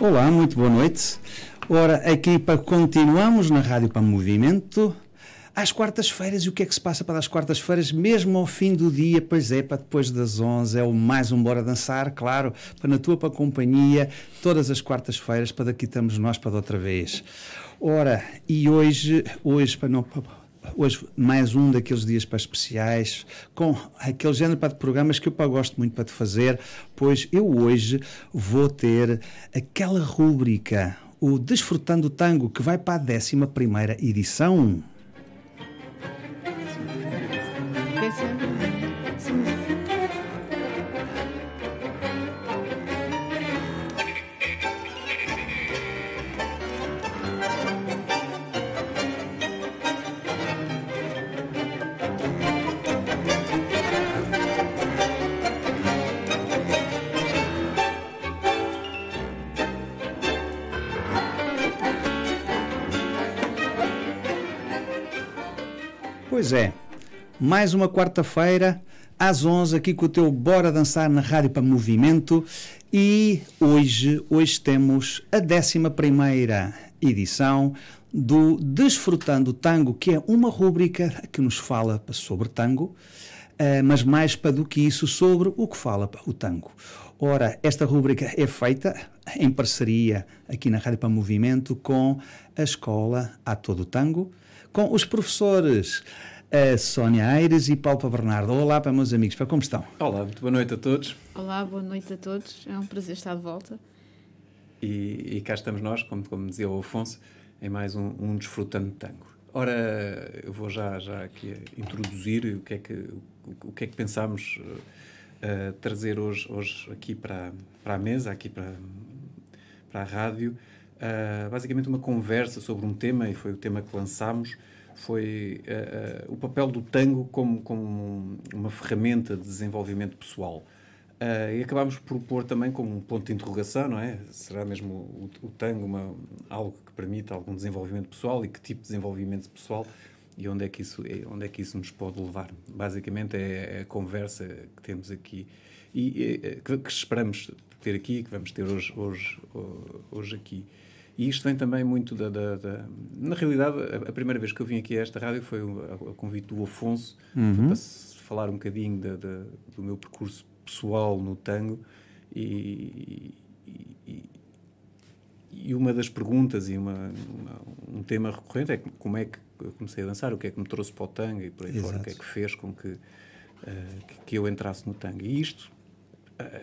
Olá, muito boa noite. Ora, aqui para continuamos na Rádio para Movimento. Às quartas-feiras, e o que é que se passa para as quartas-feiras, mesmo ao fim do dia? Pois é, para depois das 11, é o mais um Bora Dançar, claro, para na tua para companhia, todas as quartas-feiras, para daqui estamos nós para outra vez. Ora, e hoje, hoje para não hoje mais um daqueles dias para especiais, com aquele género para de programas que eu gosto muito para te fazer, pois eu hoje vou ter aquela rúbrica, o Desfrutando Tango, que vai para a 11 edição. Pois é, mais uma quarta-feira, às 11, aqui com o teu Bora Dançar na Rádio para Movimento. E hoje, hoje temos a 11 edição do Desfrutando Tango, que é uma rúbrica que nos fala sobre tango, eh, mas mais para do que isso, sobre o que fala o tango. Ora, esta rúbrica é feita em parceria aqui na Rádio para Movimento com a Escola A Todo Tango, com os professores a Sónia Aires e Paulo Bernardo. Olá para meus amigos, para como estão? Olá, muito boa noite a todos. Olá, boa noite a todos. É um prazer estar de volta. E, e cá estamos nós, como, como dizia o Afonso, em mais um, um Desfrutando Tango. Ora, eu vou já, já aqui introduzir o que é que, o, o que, é que pensámos uh, trazer hoje, hoje aqui para, para a mesa, aqui para, para a rádio. Uh, basicamente uma conversa sobre um tema, e foi o tema que lançámos, foi uh, uh, o papel do tango como, como uma ferramenta de desenvolvimento pessoal. Uh, e acabámos por pôr também como um ponto de interrogação, não é? Será mesmo o, o tango uma, algo que permite algum desenvolvimento pessoal e que tipo de desenvolvimento pessoal e onde é que isso, onde é que isso nos pode levar? Basicamente é, é a conversa que temos aqui e, e que, que, esperamos ter aqui, que vamos ter hoje, hoje, hoje aqui. E isto vem também muito da. da, da... Na realidade, a, a, primeira vez que eu vim aqui a esta rádio foi o, a, convite do Afonso, uhum. para falar um bocadinho da, da, do meu percurso pessoal no tango. E, e, e uma das perguntas e uma, uma, um tema recorrente é como é que eu comecei a dançar, o que é que me trouxe para o tango e por aí Exato. fora, o que é que fez com que, uh, que, que eu entrasse no tango. E isto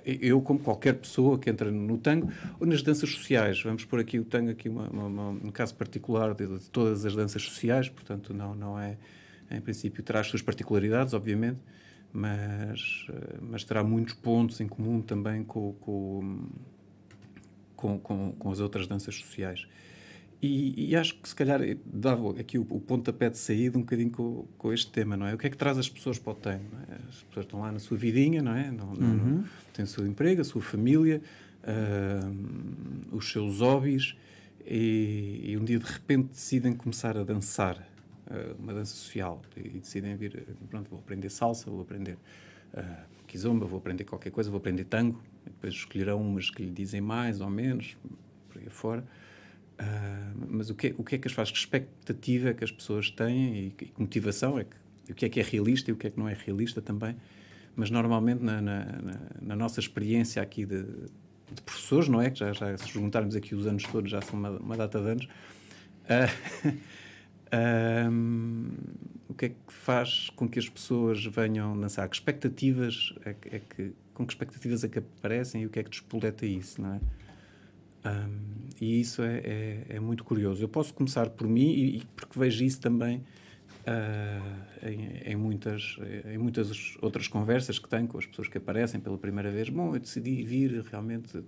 eu, como qualquer pessoa que entra no tango, ou nas danças sociais, vamos pôr aqui o tango, aqui uma, uma, uma, um caso particular de, de, todas as danças sociais, portanto, não, não é, em princípio, terá as suas particularidades, obviamente, mas, eh, mas terá muitos pontos em comum também com, com, com, com, com as outras danças sociais. E, e, acho que se calhar dava aqui o, o pontapé de saída um bocadinho com, com, este tema, não é? O que é que traz as pessoas para o tango? É? As pessoas estão lá na sua vidinha, não é? Não, não, uhum. não têm o seu emprego, a sua família, uh, os seus hobbies e, e, um dia de repente decidem começar a dançar uh, uma dança social e, decidem vir, pronto, vou aprender salsa, vou aprender uh, kizomba, vou aprender qualquer coisa, vou aprender tango, e depois escolherão umas que lhe dizem mais ou menos, por aí fora. Uh, mas o que, o que é que as faz? Que expectativa é que as pessoas têm e que, motivação é que, o que é que é realista e o que é que não é realista também. Mas normalmente na, na, na, na nossa experiência aqui de, de, professores, não é? Que já, já se juntarmos aqui os anos todos, já são uma, uma data de anos. Uh, o que é que faz com que as pessoas venham dançar? Que expectativas é que, é que, com que expectativas é que aparecem e o que é que despoleta isso, não é? Um, e isso é, é, é, muito curioso. Eu posso começar por mim, e, e porque vejo isso também uh, em, em, muitas, em muitas outras conversas que tenho com as pessoas que aparecem pela primeira vez. Bom, eu decidi vir realmente. Uh,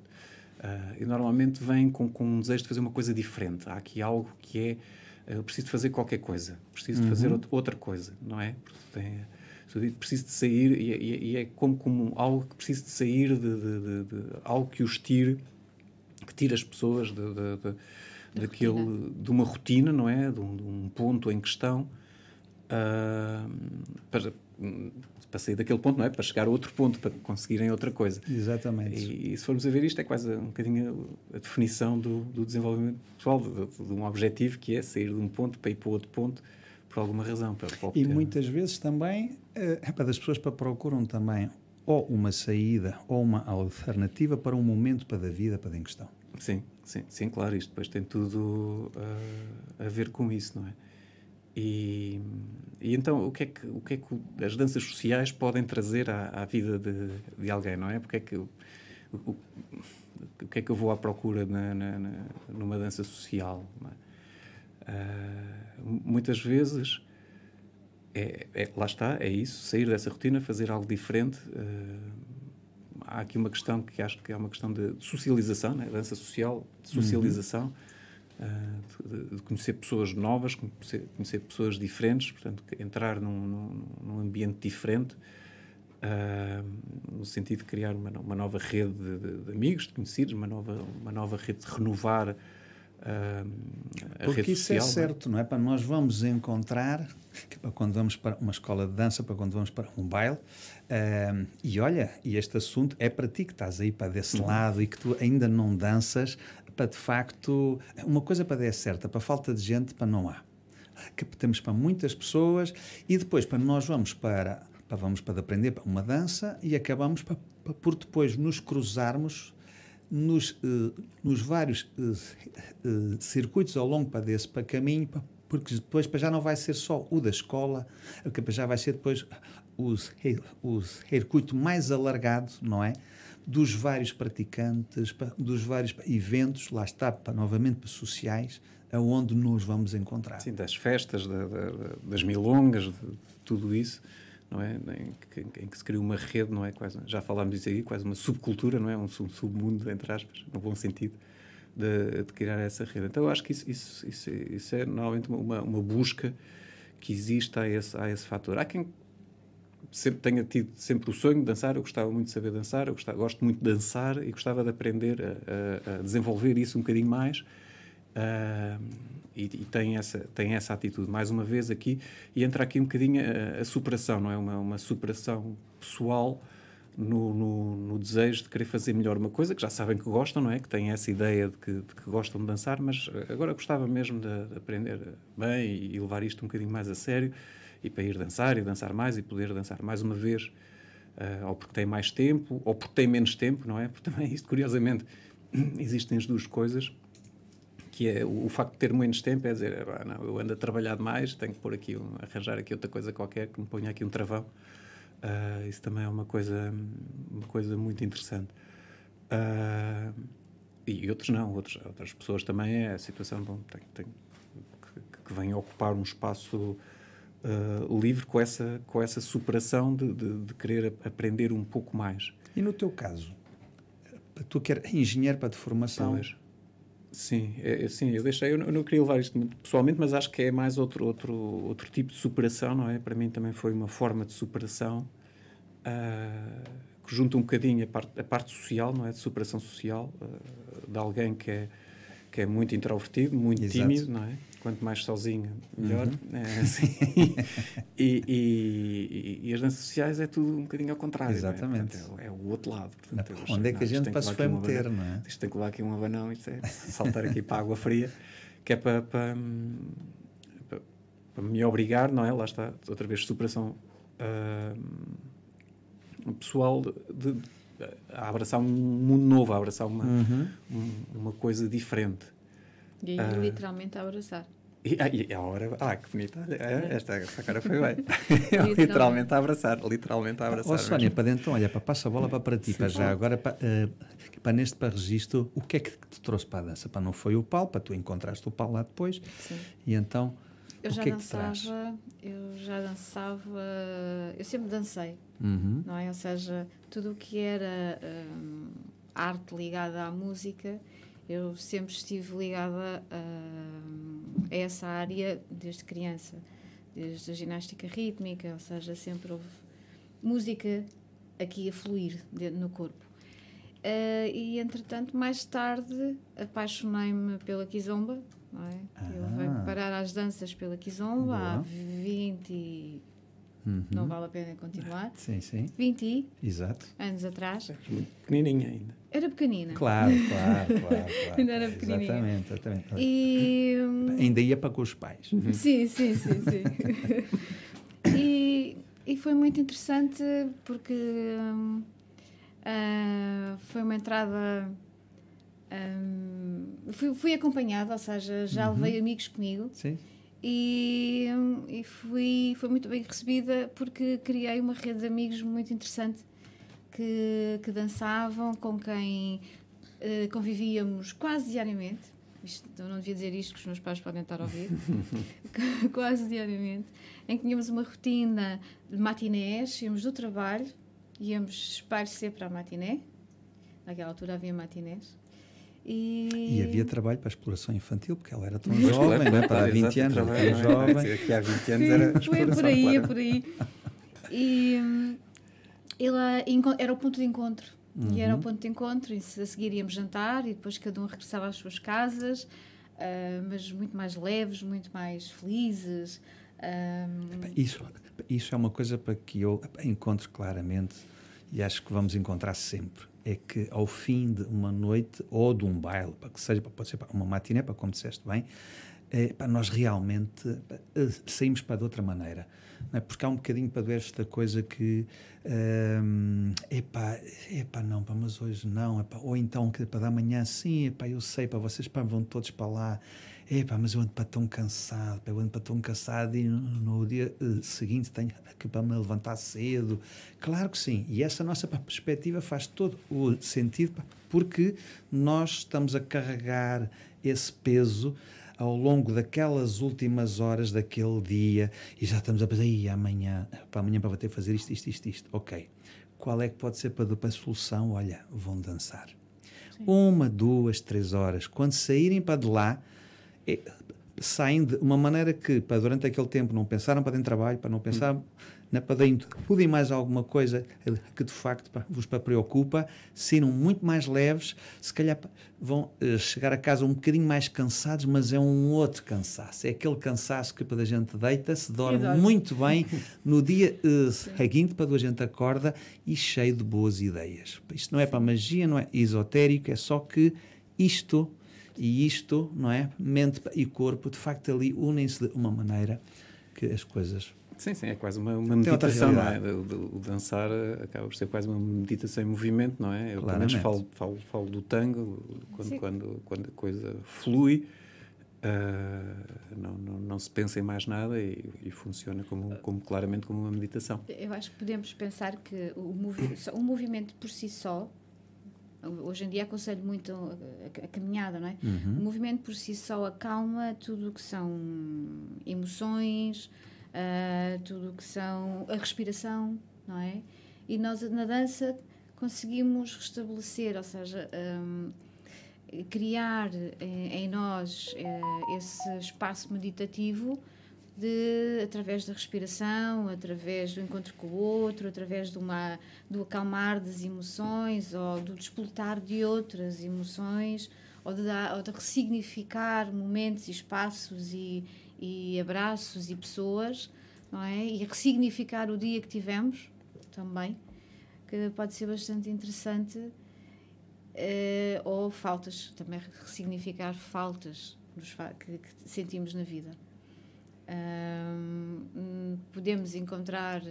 e normalmente vem com, com um desejo de fazer uma coisa diferente. Há aqui algo que é. Eu preciso fazer qualquer coisa, preciso de fazer uhum. outra coisa, não é? Tem, preciso de sair, e, e, e, é como, como algo que preciso de sair de, de, de, de algo que os tire que tira as pessoas de, de, de daquele, de uma rotina, não é? De um, de um, ponto em questão uh, para, para sair daquele ponto, não é? Para chegar a outro ponto, para conseguirem outra coisa. Exatamente. E, e se formos a ver isto, é quase um bocadinho a definição do, do desenvolvimento pessoal, de, de, um objetivo que é sair de um ponto para ir para outro ponto por alguma razão. Para, para e muitas vezes também, é para as pessoas para procuram também ou uma saída ou uma alternativa para um momento para da vida para em questão. Sim, sim, sim, claro, isto depois tem tudo uh, a ver com isso, não é? E, e, então, o que é que, o que, é que as danças sociais podem trazer à, à vida de, de, alguém, não é? Porque é que, o, o, o, que é que eu vou à procura na, na, na numa dança social? É? Uh, muitas vezes, é, é, lá está, é isso, sair dessa rotina, fazer algo diferente. Uh, há aqui uma questão que acho que é uma questão de, socialização, né? dança social, de socialização. Uhum uh, de, conhecer pessoas novas, conhecer, conhecer, pessoas diferentes, portanto, entrar num, num, num ambiente diferente, uh, no sentido de criar uma, uma nova rede de, de, de, amigos, de conhecidos, uma nova, uma nova rede de renovar. Uh, Porque isso social, é certo, não é? Para nós vamos encontrar, que para quando vamos para uma escola de dança, para quando vamos para um baile, uh, e olha, e este assunto é para ti que estás aí para desse uhum. lado e que tu ainda não danças, para de facto, uma coisa para dar certa, para falta de gente, para não há. Que temos para muitas pessoas e depois para nós vamos para, para vamos para aprender uma dança e acabamos para, para por depois nos cruzarmos nos, uh, nos vários uh, uh, circuitos ao longo para desse para caminho, para, porque depois para já não vai ser só o da escola, já vai ser depois o, circuito mais alargado, não é? dos vários praticantes, dos vários eventos, lá está, para, novamente para sociais, aonde nos vamos encontrar. Sim, das festas, da, da, das milongas, de, de, tudo isso, não é? Em que, em que, se cria uma rede, não é? Quase, já falámos disso aí, quase uma subcultura, não é? Um submundo, entre aspas, no bom sentido, de, de criar essa rede. Então eu acho que isso, isso, isso, isso é normalmente uma, uma busca que existe a esse, a esse fator. Há quem sempre tenha tido sempre o sonho de dançar, eu gostava muito de saber dançar, eu gostava, gosto muito de dançar e gostava de aprender a, a, a desenvolver isso um bocadinho mais. Uh, e, e, tem essa tem essa atitude. Mais uma vez aqui e entra aqui um bocadinho a, a superação não é? Uma, uma superação pessoal no, no, no, desejo de querer fazer melhor uma coisa que já sabem que gostam não é? Que têm essa ideia de que, de que gostam de dançar mas agora gostava mesmo de, de aprender bem e, levar isto um bocadinho mais a sério e para ir dançar e dançar mais e poder dançar mais uma vez, uh, ou porque tem mais tempo, ou porque tem menos tempo, não é? Porque também isto, curiosamente, existem as duas coisas, que é o, o facto de ter menos tempo é dizer, ah, não, eu ando a trabalhar demais, tenho que pôr aqui, um, arranjar aqui outra coisa qualquer que me ponha aqui um travão. Uh, isso também é uma coisa, uma coisa muito interessante. Uh, e outros não, outros, outras pessoas também é a situação, bom, tem, tem, que, que vem ocupar um espaço uh, livre com essa, com essa superação de, de, de, querer aprender um pouco mais. E no teu caso, tu que engenheiro para de formação. Pois. Sim, é, sim, eu deixei, eu não, eu não, queria levar isto pessoalmente, mas acho que é mais outro, outro, outro tipo de superação, não é? Para mim também foi uma forma de superação uh, que junta um bocadinho a parte, a parte social, não é? De superação social, uh, de alguém que é, que é muito introvertido, muito Exato. tímido, não é? Quanto mais sozinho, melhor. Uhum. É, assim. e, e, e, as danças sociais é tudo um bocadinho ao contrário. É? Exatamente. É? Portanto, é, o outro lado. Portanto, onde é que a gente para se foi meter, não é? Isto tem que levar aqui um abanão, isto é saltar aqui para a água fria, que é para, para, para, para, me obrigar, não é? Lá está, outra vez, superação uh, pessoal de, de, a abraçar um mundo novo, a abraçar uma, uhum. um, uma coisa diferente. E aí, uh, literalmente a abraçar. E, ah, e a hora. Ah, que bonita. É, esta, esta cara foi bem. literalmente a abraçar. Literalmente a abraçar. Ó, oh, Sónia, para dentro, olha, para, passa a bola para, para ti, Sim, para já. Agora, para, uh, para neste para registro, o que é que te trouxe para a dança? Para não foi o pau, para tu encontraste o pau lá depois. Sim. E então. Eu o já que dançava, é que te traz? eu já dançava, eu sempre dancei, uhum. não é? Ou seja, tudo o que era um, arte ligada à música, eu sempre estive ligada a, a, essa área desde criança, desde a ginástica rítmica, ou seja, sempre houve música aqui a fluir no corpo. Uh, e entretanto, mais tarde, apaixonei-me pela kizomba, não é? Ele veio Ah. parar às danças pela Kizomba há Boa. 20 e... Uhum. Não vale a pena continuar. Sim, sim. 20 Exato. anos atrás. És muito pequenininha ainda. Era pequenina. Claro, claro, claro. claro. Ainda era pequenininha. Exatamente, exatamente. E... hum, Ainda ia para com os pais. Sim, sim, sim, sim. e, e foi muito interessante porque hum, ah, foi uma entrada. hum, fui, fui acompanhada, ou seja, já levei amigos comigo Sim. E, e fui, foi muito bem recebida porque criei uma rede de amigos muito interessante que, que dançavam, com quem eh, convivíamos quase diariamente. Isto, eu não devia dizer isto, que os meus pais podem estar a ouvir. quase diariamente. Em que tínhamos uma rotina de matinés, íamos do trabalho, íamos espairecer para a matiné. Naquela altura havia matinés. E, E havia trabalho para a exploração infantil, porque ela era tão jovem, claro, não é? para há claro, 20 exato, anos, ela trabalho, era jovem. Aqui há 20 anos Sim, era foi por exploração, aí, claro. é por aí. E hum, ela era o ponto de encontro. E era o ponto de encontro, e se a seguir íamos jantar, e depois cada um regressava às suas casas, ah, mas muito mais leves, muito mais felizes. ah, Isso, isso é uma coisa para que eu encontro claramente e acho que vamos encontrar sempre. É que ao fim de uma noite ou de um baile, para que seja, pode ser para uma matiné, para como disseste bem, é, pá, nós realmente pá, eh, saímos para de outra maneira. É? Porque há um bocadinho para ver esta coisa que hum, epá, epá, não, pá, mas hoje não, epá, ou então que para da manhã sim, epá, eu sei, para vocês pá, vão todos para lá, epá, mas eu ando para tão cansado, eu ando para tão cansado e no, dia eh, seguinte tenho que para me levantar cedo. Claro que sim, e essa nossa pá, perspectiva faz todo o sentido, pá, porque nós estamos a carregar esse peso ao longo daquelas últimas horas daquele dia e já estamos a pensar, "Ih, amanhã, para amanhã para ter fazer isto, isto, isto, isto. Ok. Qual é que pode ser para, para a solução? Olha, vão dançar. Uma, duas, três horas. Quando saírem para de lá, é, saem de uma maneira que, para durante aquele tempo, não pensaram para dentro de trabalho, para não pensar na para dentro, tudo e mais alguma coisa que de facto pá, vos pá, preocupa, saíram muito mais leves, se calhar vão eh, chegar a casa um bocadinho mais cansados, mas é um outro cansaço. É aquele cansaço que para a gente deita-se, dorme dorme. muito bem, no dia eh, seguinte para a gente acorda e cheio de boas ideias. Isto não é para magia, não é esotérico, é só que isto e isto, não é? Mente e corpo, de facto, ali unem-se de uma maneira que as coisas. Sim, sim, é quase uma, uma meditação, não é? O, dançar eh, acaba por ser quase uma meditação em movimento, não é? Eu, pelo menos, falo, falo, falo do tango, quando, Sim. quando, quando a coisa flui, ah, não, não, não se pensa em mais nada e, e funciona como, como, claramente como uma meditação. Eu acho que podemos pensar que o, movi o movimento por si só, hoje em dia aconselho muito a, a caminhada, não é? O movimento por si só acalma tudo o que são emoções, ah, tudo o que são a respiração, não é? E nós na dança conseguimos restabelecer, ou seja, hum, criar em, em nós eh, esse espaço meditativo de, através da respiração, através do encontro com o outro, através de uma, do acalmar das emoções ou do despoltar de outras emoções ou de, ou de ressignificar momentos e espaços e, e abraços e pessoas, não é? E ressignificar o dia que tivemos também, que pode ser bastante interessante eh, ou faltas, também ressignificar faltas que, que sentimos na vida. Hum, podemos encontrar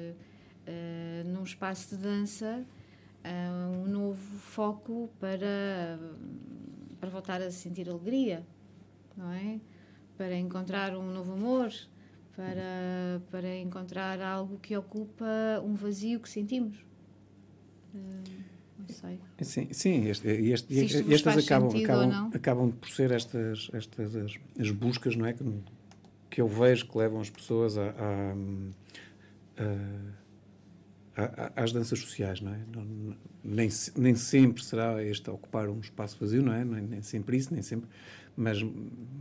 eh, num espaço de dança ah, um novo foco para, para voltar a sentir alegria, não é? Para encontrar um novo amor, para, para encontrar algo que ocupa um vazio que sentimos. Ah, não sei. Sim, sim este, este, vos estas acabam, acabam, acabam por ser estas, estas as, as buscas, não é? Que, que eu vejo que levam as pessoas a, a- a- às danças sociais, não é? Não- nem, nem sempre será este ocupar um espaço vazio, não é? Nem, nem sempre isso, nem sempre. Mas,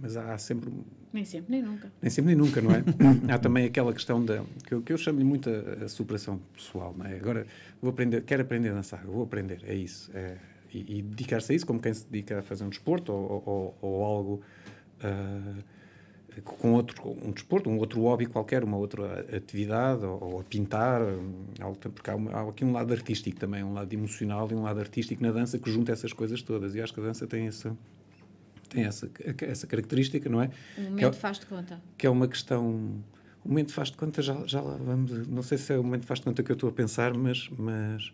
mas há sempre Nem sempre, nem nunca. nem sempre nem nunca, não é? Há também aquela questão da que eu, que eu chamo-lhe muito a, a superação pessoal, não é? Agora vou aprender, quero aprender a dançar, vou aprender, é isso. É, e e dedicar-se a isso como quem se dedica a fazer um desporto ou, ou, ou algo uh, com outro, um desporto, um outro hobby qualquer, uma outra atividade, ou, ou a pintar, porque há, uma, há, aqui um lado artístico também, um lado emocional e um lado artístico na dança que junta essas coisas todas. E acho que a dança tem essa, tem essa, essa característica, não é? O momento é, faz de conta. Que é uma questão. O momento faz de conta, já, já lá vamos. Não sei se é o momento faz de conta que eu estou a pensar, mas. mas,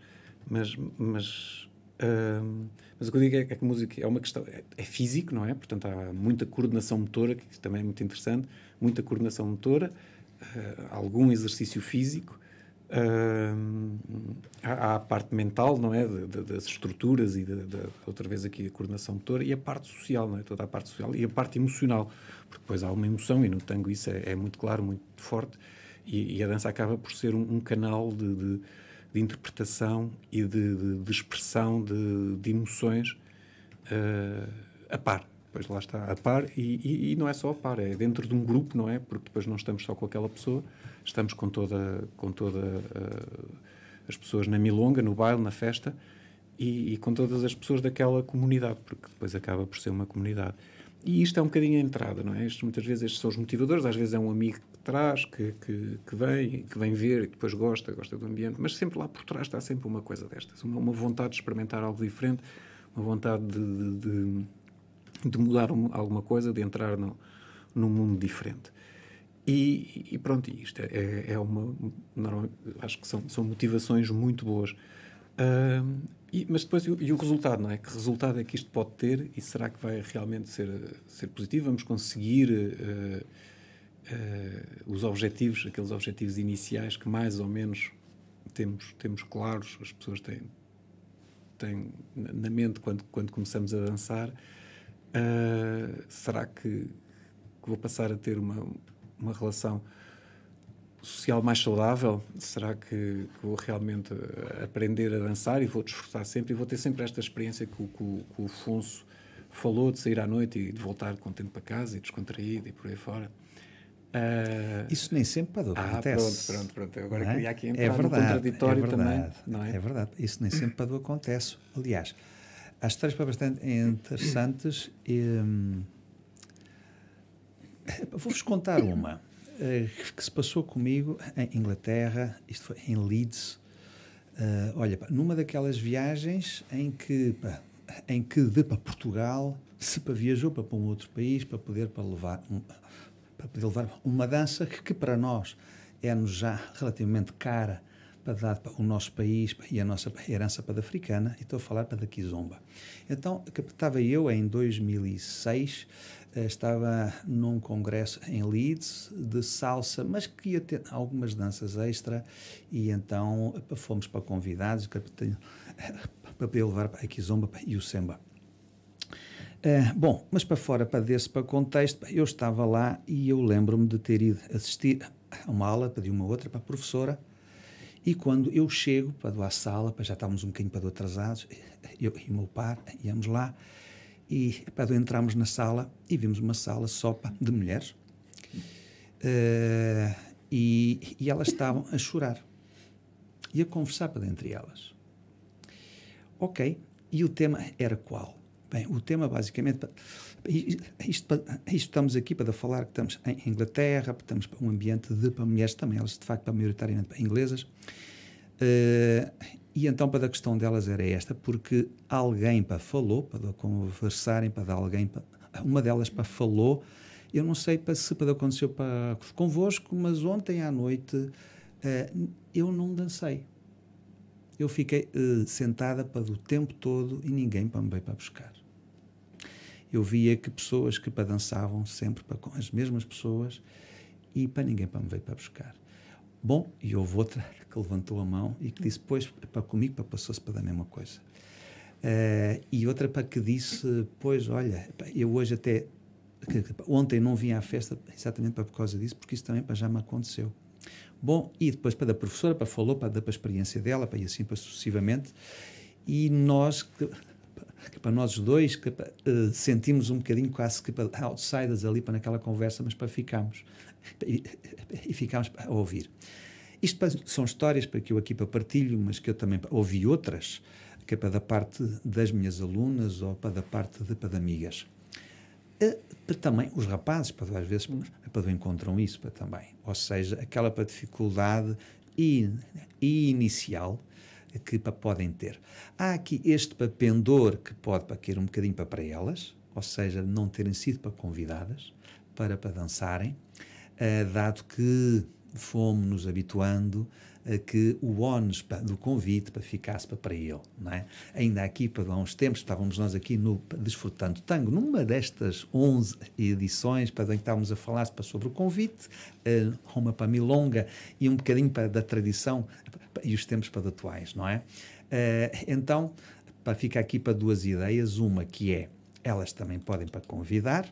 mas, mas mas o que eu digo é, que a música é uma questão, é, é, físico, não é? Portanto, há muita coordenação motora, que também é muito interessante, muita coordenação motora, uh, algum exercício físico, uh, há, há, a parte mental, não é? De, de, das estruturas e, de, outra vez aqui, a coordenação motora, e a parte social, não é? Toda a parte social e a parte emocional, porque depois há uma emoção, e no tango isso é, é muito claro, muito forte, e, e, a dança acaba por ser um, um canal de de interpretação e de, de, de expressão de, de emoções uh, a par. Pois lá está, a par, e, e, e, não é só a par, é dentro de um grupo, não é? Porque depois não estamos só com aquela pessoa, estamos com toda, com toda uh, as pessoas na milonga, no baile, na festa, e, e, com todas as pessoas daquela comunidade, porque depois acaba por ser uma comunidade. E isto é um bocadinho a entrada, não é? Estes, muitas vezes estes são os motivadores, às vezes é um amigo que traz, que, que, que, vem, que vem ver e depois gosta, gosta do ambiente, mas sempre lá por trás está sempre uma coisa destas, uma, uma vontade de experimentar algo diferente, uma vontade de, de, de mudar um, alguma coisa, de entrar no, num mundo diferente. E, e pronto, isto é, é uma. acho que são, são motivações muito boas. Uh, e, mas depois, e o, e o, resultado, não é? Que resultado é que isto pode ter e será que vai realmente ser, ser positivo? Vamos conseguir uh, uh, os objetivos, aqueles objetivos iniciais que mais ou menos temos, temos claros, as pessoas têm, têm na mente quando, quando começamos a dançar? Uh, será que, que, vou passar a ter uma, uma relação social mais saudável? Será que, que, vou realmente aprender a dançar e vou desfrutar sempre e vou ter sempre esta experiência que, que, que o Afonso falou de sair à noite e de voltar contente para casa e descontraído e por aí fora? Uh... Isso nem sempre ah, acontece. Pronto, pronto, pronto. Agora é? queria aqui entrar é verdade, no contraditório é também. Não é? é verdade. Isso nem sempre acontece. Aliás, há histórias bastante interessantes. E, hum, Vou-vos contar uma. Eh, que se passou comigo em Inglaterra, isto foi em Leeds. Uh, olha, numa daquelas viagens em que, pá, em que de para Portugal se para viajou para, para um outro país para poder para levar um, para poder levar uma dança que, que para nós é-nos já relativamente cara para dar para o nosso país e a nossa herança para africana, e estou a falar para da Kizomba. Então, estava eu em 2006 eh, estava num congresso em Leeds de salsa, mas que ia ter algumas danças extra e então fomos para convidados para poder levar para a Kizomba e o Semba. Uh, bom, mas para fora, para desse para contexto, eu estava lá e eu lembro-me de ter ido assistir a uma aula, pedi uma outra para a professora, e quando eu chego para a sala, para já estávamos um bocadinho para atrasados, eu e o meu par íamos lá, e pá, entramos na sala e vimos uma sala só de mulheres. Uh, e, e, elas estavam a chorar e a conversar para entre elas. Ok, e o tema era qual? Bem, o tema basicamente. Isto, isto estamos aqui para falar que estamos em Inglaterra, estamos para um ambiente de para mulheres também, elas de facto maioritariamente para inglesas. Uh, e então, para a questão delas era esta, porque alguém para falou, para conversarem, para alguém, para, uma delas para falou, eu não sei para, se para aconteceu para, convosco, mas ontem à noite uh, eu não dancei. Eu fiquei uh, sentada para o tempo todo e ninguém para me veio para buscar. Eu via que pessoas que para dançavam sempre para, com as mesmas pessoas e para ninguém para me veio para buscar. Bom, e houve outra que levantou a mão e que disse, pois, para comigo para passou-se para a mesma coisa. Uh, e outra para que disse, pois, olha, eu hoje até, ontem não vim à festa exatamente para por causa disso, porque isso também para já me aconteceu. Bom, e depois para da professora, para falou, para dar para a experiência dela, para ir assim para sucessivamente, e nós, que, para nós dois, que, uh, sentimos um bocadinho quase que para outsiders ali para naquela conversa, mas para ficarmos e, e ficámos a ouvir. Isto são histórias para que eu aqui para partilho, mas que eu também ouvi outras, que é para da parte das minhas alunas ou para da parte de, para de amigas. Uh, também os rapazes, para, às vezes, para encontram isso para também. Ou seja, aquela para dificuldade in, inicial que podem ter. Há aqui este pendor que pode para querer um bocadinho para, elas, ou seja, não terem sido para convidadas para, para dançarem, uh, dado que fomos nos habituando que o ónus do convite para ficasse para, ele. Não é? Ainda aqui, para há uns tempos, estávamos nós aqui no Desfrutando Tango, numa destas 11 edições, para que estávamos a falar sobre o convite, uh, uma para milonga e um bocadinho para, da tradição e os tempos para atuais, não é? Uh, então, para ficar aqui para duas ideias, uma que é, elas também podem para convidar,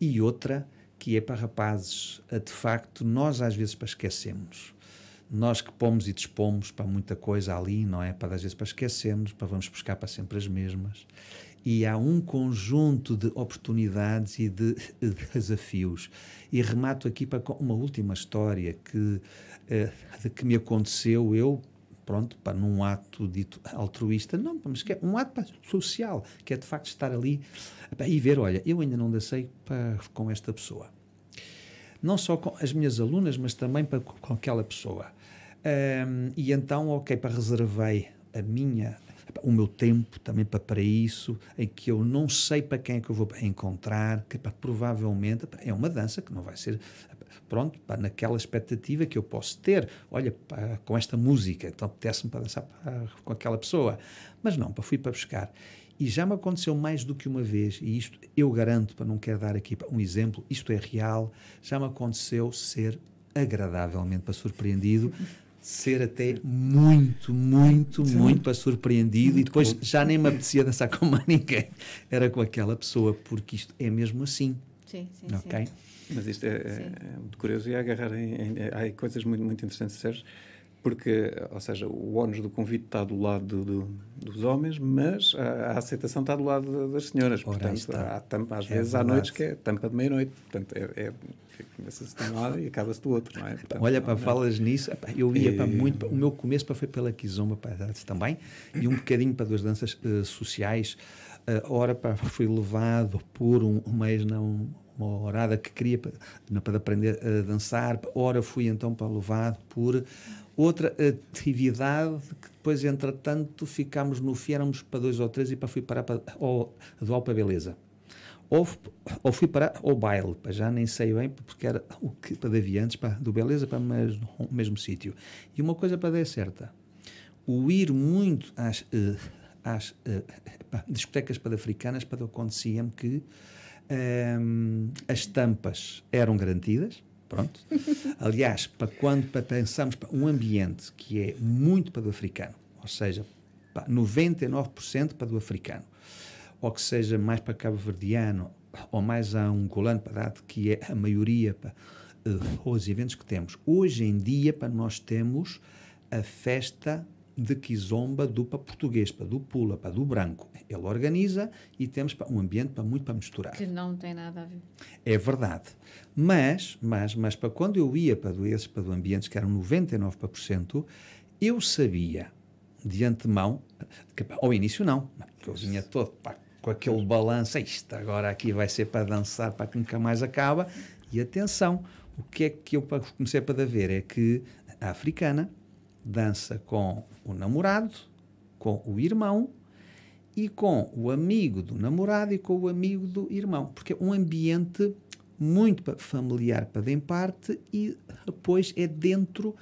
e outra que é para rapazes, de facto, nós às vezes para esquecemos. Nós que pomos e dispomos para muita coisa ali, não é? Para às vezes para esquecermos, para vamos buscar para sempre as mesmas. E há um conjunto de oportunidades e de, de desafios. E remato aqui para uma última história que, eh, que me aconteceu. Eu, pronto, para num ato dito altruísta, não, mas que é um ato social, que é de facto estar ali e ver, olha, eu ainda não dancei para, com esta pessoa. Não só com as minhas alunas, mas também para, com aquela pessoa. Um, e então, ok, para reservei a minha o meu tempo também para, para isso, em que eu não sei para quem é que eu vou encontrar, que para, provavelmente é uma dança que não vai ser pronto, para naquela expectativa que eu posso ter, olha, para, com esta música, então apetece-me para dançar para, com aquela pessoa. Mas não, para, fui para buscar. E já me aconteceu mais do que uma vez, e isto eu garanto, para não quero dar aqui um exemplo, isto é real, já me aconteceu ser agradavelmente para surpreendido ser até muito, muito, Sim. muito para surpreendido muito e depois bom. já nem me apetecia dançar com mais ninguém. Era com aquela pessoa, porque isto é mesmo assim. Sim, sim, okay? sim. Mas isto é, é, é muito curioso e agarrar em, em, há coisas muito, muito interessantes, Sérgio, porque, ou seja, o ónus do convite está do lado do, do, dos homens, mas a, a, aceitação está do lado das senhoras. Ora, Portanto, há, tampa, às é vezes verdade. há noites que é tampa de meia-noite. Portanto, é, é começa-se de um lado e acaba-se do outro, não é? Portanto, Olha, para é? falas nisso, eu ia e... para muito, o meu começo para, foi pela Kizomba para também, e um bocadinho para duas danças uh, sociais, uh, ora para, fui levado por um, um mês, não uma horada que queria para, para aprender a dançar, ora fui então para levado por outra atividade que depois, entretanto, ficámos no FI, éramos para dois ou três e para fui parar para, ao, do Alpa Beleza ou, ou fui para o baile, para já nem sei bem, porque era o que para havia antes, para, do Beleza para o mesmo sítio. E uma coisa para dar certa, o ir muito às, uh, às uh, pá, discotecas pan-africanas, para acontecia-me que um, as tampas eram garantidas, pronto. Aliás, para quando para pensamos para um ambiente que é muito para o africano, ou seja, pá, 99% para o africano, ou que seja mais para cabo-verdiano ou mais a angolano, para dar que é a maioria para uh, os eventos que temos. Hoje em dia, para nós temos a festa de Kizomba do para português, para do Pula, para do branco. Ele organiza e temos para um ambiente para muito para misturar. Que não tem nada a ver. É verdade. Mas, mas, mas para quando eu ia para do, esses para do ambientes que eram 99%, eu sabia de antemão, que, ao início não, porque eu vinha todo pá, com aquele balanço, isto agora aqui vai ser para dançar, para que nunca mais acaba. E atenção, o que é que eu comecei para ver é que a africana dança com o namorado, com o irmão e com o amigo do namorado e com o amigo do irmão, porque é um ambiente muito familiar para de parte e depois é dentro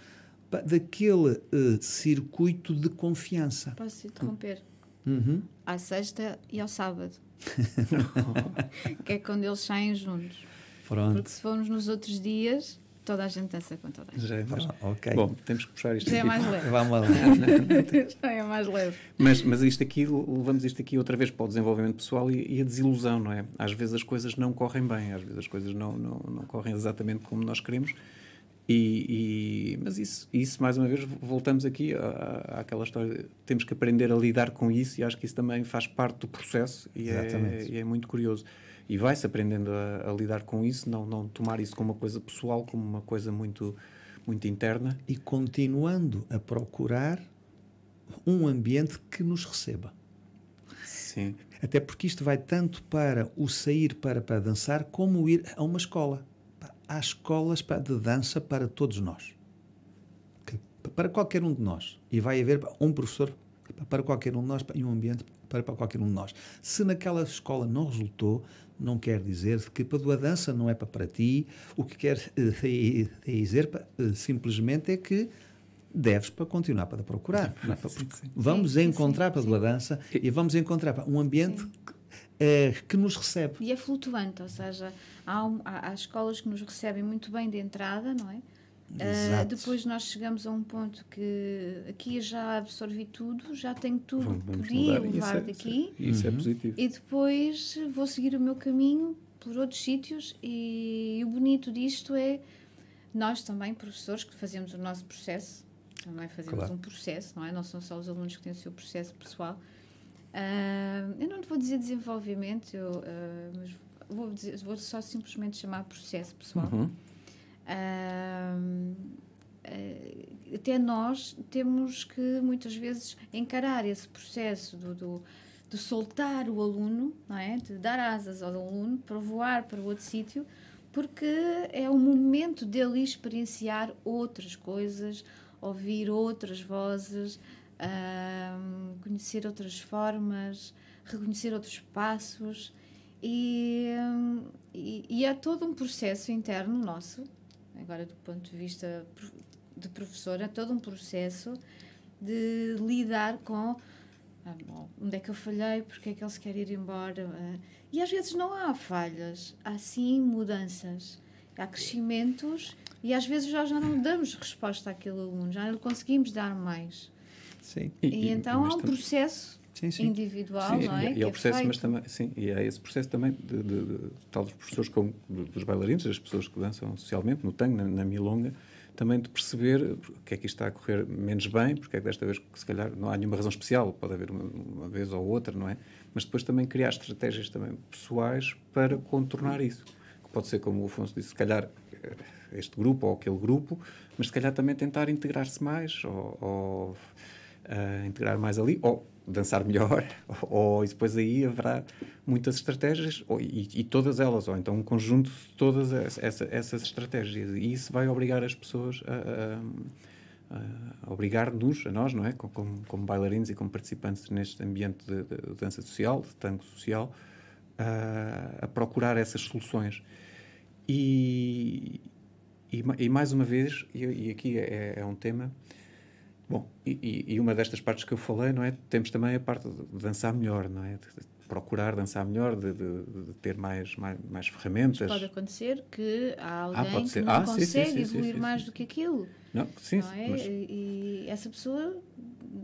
daquele uh, circuito de confiança. Posso interromper? Uhum. À sexta e ao sábado. que é quando eles saem juntos. Pronto. Porque se formos nos outros dias, toda a gente dança com toda a gente. Já é mais... Ah, okay. Bom, temos que puxar isto Já é aqui. é mais leve. Vamos lá. Já é mais leve. Mas, mas isto aqui, levamos isto aqui outra vez para o desenvolvimento pessoal e, e, a desilusão, não é? Às vezes as coisas não correm bem, às vezes as coisas não, não, não correm exatamente como nós queremos e, e, mas isso, isso, mais uma vez, voltamos aqui à, àquela história. Temos que aprender a lidar com isso e acho que isso também faz parte do processo e, é, e é, muito curioso. E vai-se aprendendo a, a, lidar com isso, não, não tomar isso como uma coisa pessoal, como uma coisa muito, muito interna. E continuando a procurar um ambiente que nos receba. Sim. Até porque isto vai tanto para o sair para, para dançar como ir a uma escola. Há escolas de dança para todos nós. Para qualquer um de nós. E vai haver um professor para qualquer um de nós e um ambiente para, para qualquer um de nós. Se naquela escola não resultou, não quer dizer que para a dança não é para, para ti. O que quer uh, dizer uh, simplesmente é que deves para continuar para procurar. É? Para, sim, sim. Vamos sim, encontrar para a dança e vamos encontrar um ambiente que, uh, que, nos recebe. E é flutuante, ou seja, há, um, há, há, escolas que nos recebem muito bem de entrada, não é? Uh, depois nós chegamos a um ponto que aqui já absorvi tudo, já tenho tudo que podia levar isso é, daqui. Isso é, uhum. é positivo. E depois vou seguir o meu caminho por outros sítios e, e o bonito disto é nós também, professores, que fazemos o nosso processo, também fazemos claro. um processo, não é? Não são só os alunos que têm o seu processo pessoal. Uh, eu não vou dizer desenvolvimento, eu, uh, mas vou, dizer, vou só simplesmente chamar processo pessoal. Uhum. Uh, até nós temos que muitas vezes encarar esse processo do, do, de soltar o aluno, não é? de dar asas ao aluno para voar para outro sítio, porque é o momento dele experienciar outras coisas, ouvir outras vozes, conhecer outras formas, reconhecer outros passos. E, e, e, é todo um processo interno nosso, agora do ponto de vista de professora, é todo um processo de lidar com ah, bom, onde é que eu falhei, porque é que ele se quer ir embora. Ah, e às vezes não há falhas, há sim mudanças, há crescimentos e às vezes já, já não damos resposta àquele aluno, já não conseguimos dar mais. Sim. E, e então há um processo sim, sim. individual, sim, não é? E, e é o processo, mas também, sim, e é esse processo também de, de, de, de tal dos professores como dos bailarinos, das pessoas que dançam socialmente, no tango, na, na milonga, também de perceber o que é que isto está a correr menos bem, porque é que desta vez, se calhar, não há nenhuma razão especial, pode haver uma, uma, vez ou outra, não é? Mas depois também criar estratégias também pessoais para contornar isso. Que pode ser, como o Afonso disse, se calhar este grupo ou aquele grupo, mas se calhar também tentar integrar-se mais ou, ou uh, integrar mais ali, ou dançar melhor, ou, ou depois aí haverá muitas estratégias, ou, e, e, todas elas, ou então um conjunto de todas essa, essas estratégias. E isso vai obrigar as pessoas a, a, a obrigar-nos, a nós, não é? Como, como, bailarinos e como participantes neste ambiente de, de dança social, de tango social, a, a procurar essas soluções. E, e, e, mais uma vez, e, e aqui é, é, um tema. Bom, e, e, uma destas partes que eu falei, não é? Temos também a parte de dançar melhor, não é? De, procurar dançar melhor, de, de, de, ter mais, mais, mais ferramentas. Mas pode acontecer que há alguém ah, que não ah, consegue sim, sim, evoluir sim, mais do que aquilo. Não, sim, não é? Mas... E, essa pessoa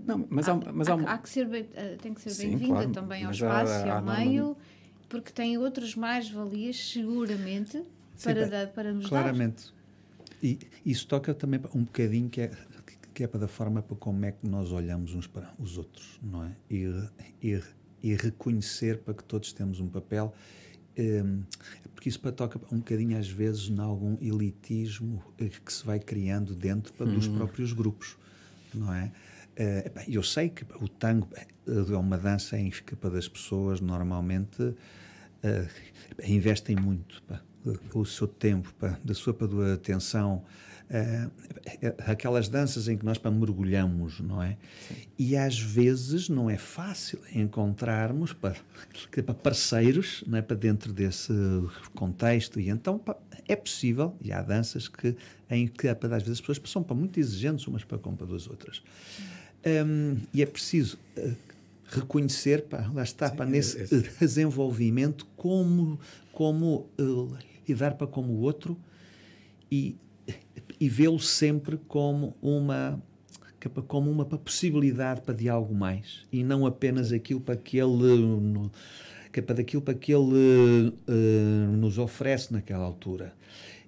não, mas há, mas há, há, há que ser bem, eh, tem que ser bem-vinda claro, também ao espaço e ao meio, porque tem outras mais-valias, seguramente, para, dar, para nos claramente. dar. E isso toca também um bocadinho que é, que é para a forma para como é que nós olhamos uns para os outros, não é? E, e, e reconhecer para que todos temos um papel, um, porque isso para toca um bocadinho às vezes em algum elitismo eh, que se vai criando dentro para, dos hum. próprios grupos, não é? Uh, eu sei que o tango é uma dança em que para das pessoas normalmente uh, investem muito. Pá o seu tempo, pá, da sua atenção, aquelas danças em que nós mergulhamos, não é? Sim. E às vezes não é fácil encontrarmos para, para parceiros não é, para dentro desse contexto. E então é possível, e há danças que, em que às vezes as pessoas são para muito exigentes umas para com as outras. Um, e é preciso uh, reconhecer, pá, lá está, Sim, pá, nesse é, é. desenvolvimento, como, como uh, e dar para como o outro e, e vê-lo sempre como uma como uma possibilidade para de algo mais e não apenas aquilo para que ele para daquilo para que ele uh, nos oferece naquela altura.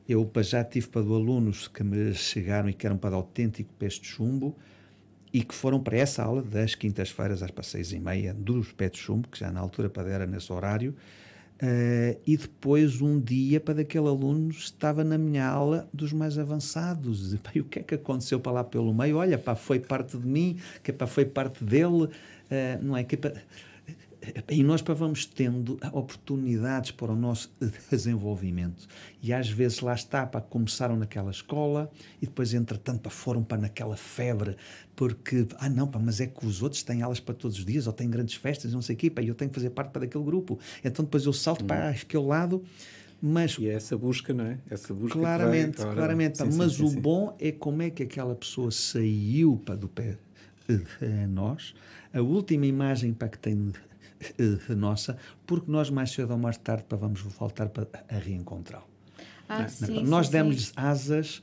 Eu já tive para alunos que me chegaram e que eram para autêntico pés de chumbo e que foram para essa aula das quintas-feiras às seis e meia dos pés de chumbo, que já na altura para era nesse horário, Uh, e depois, um dia, para aquele aluno, estava na minha aula dos mais avançados. E, pá, e o que é que aconteceu para lá pelo meio? Olha, pá, foi parte de mim, que pá, foi parte dele. Uh, não é que pá, e nós vamos tendo oportunidades para o nosso desenvolvimento. E às vezes lá está, para começaram naquela escola e depois, entretanto, para foram para naquela febre, porque, ah não, pá, mas é que os outros têm aulas para todos os dias ou têm grandes festas, não sei o quê, pá, eu tenho que fazer parte para daquele grupo. Então depois eu salto hum. para aquele lado. Mas, e é essa busca, não é? Essa busca claramente, vai, claramente. Sim, mas sim, o sim. bom é como é que aquela pessoa saiu para do pé de nós. A última imagem para que tem uh, nossa, porque nós mais cedo ou mais tarde vamos voltar para a reencontrá-lo. Ah, sim, nós sim, demos-lhes asas.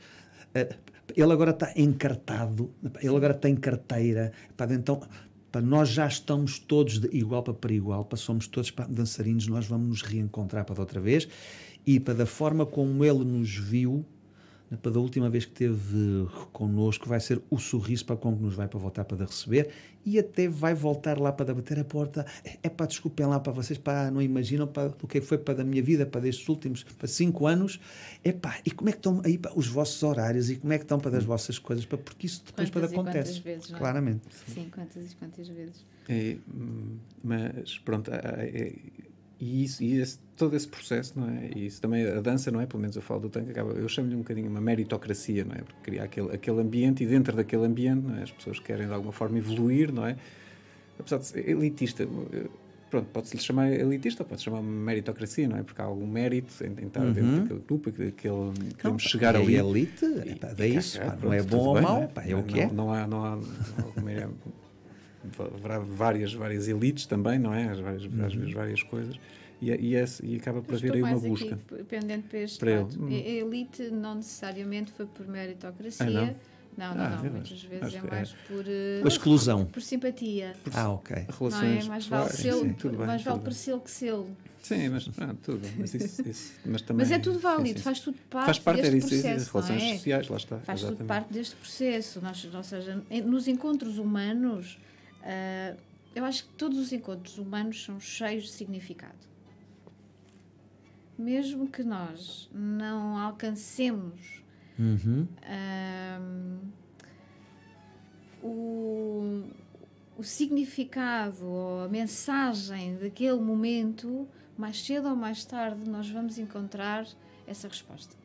Uh, ele agora está encartado, ele agora tem carteira. Para então, para nós já estamos todos de igual para, para igual, para somos todos dançarinos, nós vamos nos reencontrar para outra vez e para da forma como ele nos viu, da última vez que esteve connosco, vai ser o sorriso para como nos vai para voltar para receber e até vai voltar lá para bater a porta. É para desculpem lá para vocês, para não imaginam para o que foi para da minha vida, para destes últimos para cinco anos. É pá, e como é que estão aí para os vossos horários e como é que estão para das vossas coisas, para, porque isso depois quantas para acontece. Vezes, é? claramente. Sim, quantas e quantas vezes. É, mas pronto, é, é, e, isso, e esse, todo esse processo, não é? E isso também, a dança, não é? Pelo menos eu falo do tanque, acaba, eu chamo-lhe um bocadinho uma meritocracia, não é? Porque criar aquele, aquele ambiente e dentro daquele ambiente, não é? As pessoas querem de alguma forma evoluir, não é? Apesar de ser elitista, pronto, pode-se lhe chamar elitista, pode-se chamar meritocracia, não é? Porque há algum mérito em, em estar uhum. dentro daquele grupo, aquele, queremos não, chegar ali. É elite, é, é isso, pá, não é bom ou mau, é? é o que é. Não há, não há, não há várias, várias elites também, não é? As várias, uhum. as várias coisas e, e, esse, e acaba por haver aí uma busca. Aqui, pendente para este para lado. Ele. A elite não necessariamente foi por meritocracia. Ah, não? Não, não, ah, não. Muitas vezes é mais é. por. Uh, exclusão. Por, simpatia. Por, ah, ok. Relações. Não é? Mais vale, selo, sim, tudo bem, mais vale parecê-lo que selo. Sim, mas ah, tudo. Mas, isso, isso, mas, também, mas é tudo válido, sim, faz tudo parte, faz parte deste disso, processo. Relações é? sociais, lá está. Faz exatamente. tudo parte deste processo. Nós, ou seja, nos encontros humanos, uh, eu acho que todos os encontros humanos são cheios de significado mesmo que nós não alcancemos uhum. um, o, o significado ou a mensagem daquele momento, mais cedo ou mais tarde nós vamos encontrar essa resposta.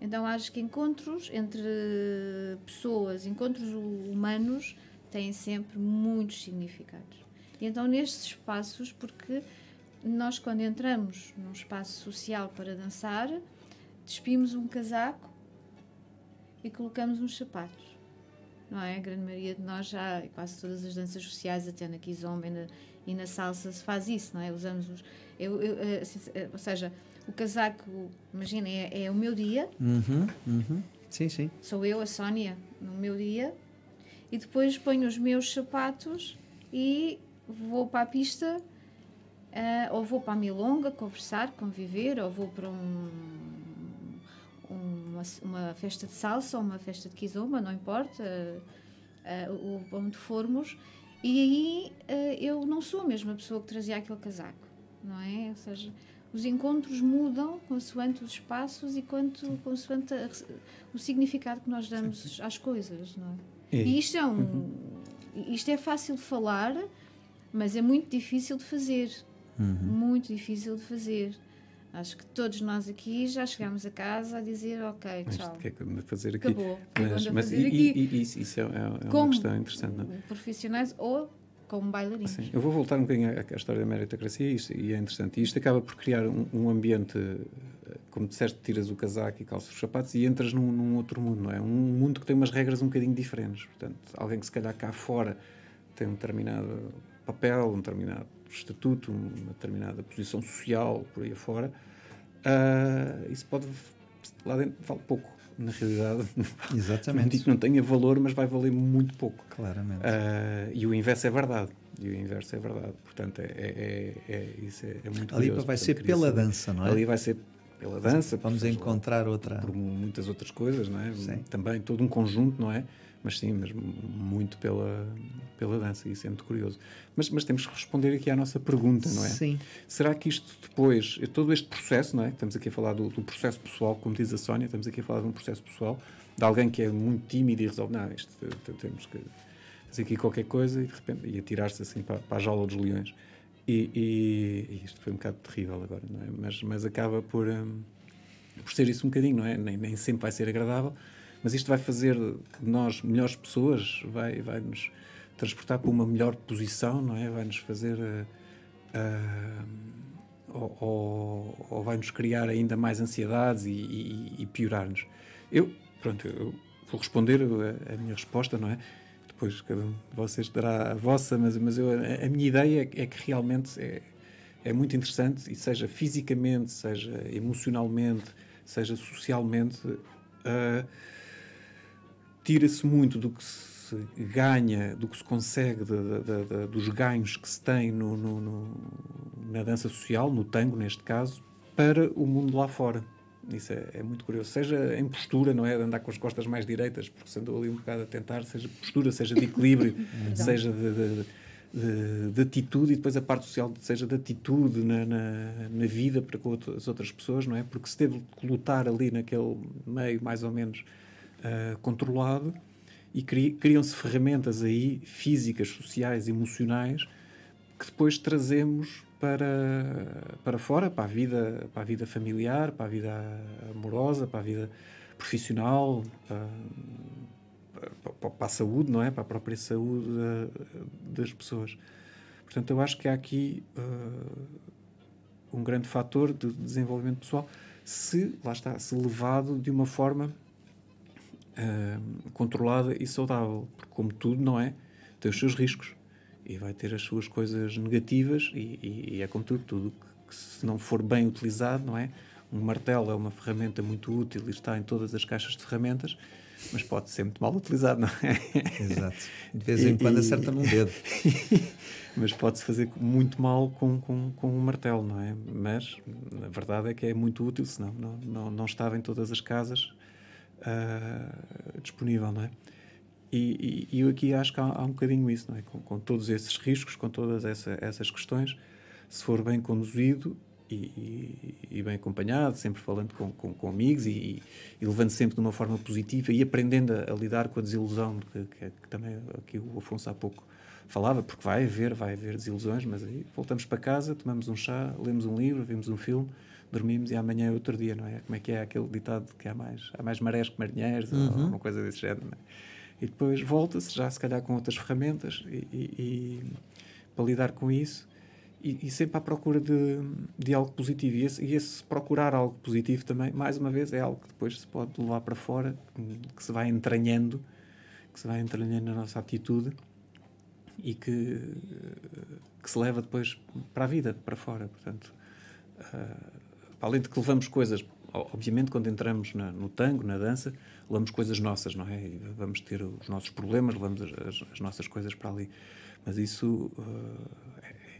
Então acho que encontros entre pessoas, encontros humanos, têm sempre muitos significados. E então nestes espaços, porque nós, quando entramos num espaço social para dançar, despimos um casaco e colocamos uns sapatos. Não é? A grande maioria de nós já, quase todas as danças sociais, até na kizomba e na, e na salsa, se faz isso, não é? Usamos os. Eu, eu, eh, eh, ou seja, o casaco, imagina, é, é, o meu dia. Uhum, uhum. Sim, sim. Sou eu, a Sónia, no meu dia. E depois ponho os meus sapatos e vou para a pista Uh, ou vou para a Milonga conversar, conviver, ou vou para um, uma, uma, festa de salsa ou uma festa de kizomba, não importa, uh, uh, onde formos, e aí eu não sou a mesma pessoa que trazia aquele casaco, não é? Ou seja, os encontros mudam consoante os espaços e quanto, consoante a, o significado que nós damos sim, sim. às coisas, não é? E, e isto é um, uhum. isto é fácil de falar, mas é muito difícil de fazer Uhum. Muito difícil de fazer. Acho que todos nós aqui já chegámos a casa a dizer ok, tchau. O que é que a fazer aqui? Acabou. Mas, mas fazer e, aqui? E, e, isso é, é uma questão interessante, não é? Profissionais ou como bailarinos. Sim. Eu vou voltar um bocadinho à, à história da meritocracia e, isto, e é interessante. E isto acaba por criar um, um, ambiente, como disseste, tiras o casaco e calças os sapatos e entras num, num, outro mundo, não é? Um mundo que tem umas regras um bocadinho diferentes. Portanto, alguém que se calhar cá fora tem um determinado papel, um determinado estatuto, uma determinada posição social, por aí afora, uh, isso pode, lá dentro, vale pouco, na realidade. Exatamente. Não digo que não tenha valor, mas vai valer muito pouco. Claramente. Uh, e o inverso é verdade. E o inverso é verdade. Portanto, é, é, é, é isso é, é muito Ali curioso. vai ser pela dança, não é? Ali vai ser pela dança. Vamos encontrar outra. Por muitas outras coisas, não é? Sim. Também todo um conjunto, não é? mas sim, mesmo muito pela, pela dança, isso é muito curioso. Mas, mas temos que responder aqui à nossa pergunta, não é? Sim. Será que isto depois, todo este processo, não é? Estamos aqui a falar do, do, processo pessoal, como diz a Sónia, estamos aqui a falar de um processo pessoal, de alguém que é muito tímido e resolve, não, isto temos que fazer aqui qualquer coisa e de repente, e atirar-se assim para, para a jaula dos leões. E, e, e, isto foi um bocado terrível agora, não é? Mas, mas acaba por, um, por ser isso um bocadinho, não é? Nem, nem sempre vai ser agradável, mas isto vai fazer de nós melhores pessoas, vai, vai nos transportar para uma melhor posição, não é? Vai nos fazer. Uh, uh, ou, ou, ou, vai nos criar ainda mais ansiedades e, e, e piorar-nos. Eu, pronto, eu vou responder a, a minha resposta, não é? Depois cada um de vocês dará a vossa, mas, mas eu, a, a minha ideia é que realmente é, é muito interessante, e seja fisicamente, seja emocionalmente, seja socialmente, uh, tira-se muito do que se ganha, do que se consegue, de, de, de, dos ganhos que se tem no, no, no, na dança social, no tango neste caso, para o mundo lá fora. Isso é, é, muito curioso. Seja em postura, não é? De andar com as costas mais direitas, porque se andou ali um bocado a tentar, seja postura, seja de equilíbrio, seja de, de, de, de, atitude e depois a parte social, seja de atitude na, na, na, vida para com as outras pessoas, não é? Porque se teve que lutar ali naquele meio mais ou menos uh, controlado e cri, criam-se ferramentas aí físicas, sociais, emocionais que depois trazemos para, para fora, para a, vida, para a vida familiar, para a vida amorosa, para a vida profissional, para, para a saúde, não é? Para a própria saúde das pessoas. Portanto, eu acho que há aqui uh, um grande fator de desenvolvimento pessoal, se, lá está, se levado de uma forma uh, controlada e saudável. Porque, como tudo, não é? Tem os seus riscos e vai ter as suas coisas negativas e, e, e é como tudo, tudo que, que, se não for bem utilizado, não é? Um martelo é uma ferramenta muito útil e está em todas as caixas de ferramentas, mas pode ser muito mal utilizado, não é? Exato. De vez em quando acerta num dedo. mas pode-se fazer muito mal com, com, com um martelo, não é? Mas a verdade é que é muito útil, senão não, não, não estava em todas as casas uh, disponível, não é? E, e, eu aqui acho que há, há, um bocadinho isso, não é? Com, com todos esses riscos, com todas essa, essas questões, se for bem conduzido e, e, bem acompanhado, sempre falando com, com, com amigos e, levando sempre de uma forma positiva e aprendendo a, a lidar com a desilusão, que, que, que, também aqui o Afonso há pouco falava, porque vai haver, vai haver desilusões, mas aí voltamos para casa, tomamos um chá, lemos um livro, vemos um filme, dormimos e amanhã é outro dia, não é? Como é que é aquele ditado que há mais, há mais marés que marinheiros, uhum. ou alguma coisa desse género, não é? E depois volta-se já se calhar com outras ferramentas e, e, e para lidar com isso. E, e, sempre à procura de, de algo positivo. E esse, e esse, procurar algo positivo também mais uma vez é algo que depois se pode levar para fora que se vai entranhando que se vai entranhando na nossa atitude e que, que se leva depois para a vida para fora. Portanto uh, além de que levamos coisas obviamente quando entramos na, no tango na dança levamos coisas nossas, não é? Vamos ter os nossos problemas, levamos as, as nossas coisas para ali. Mas isso uh,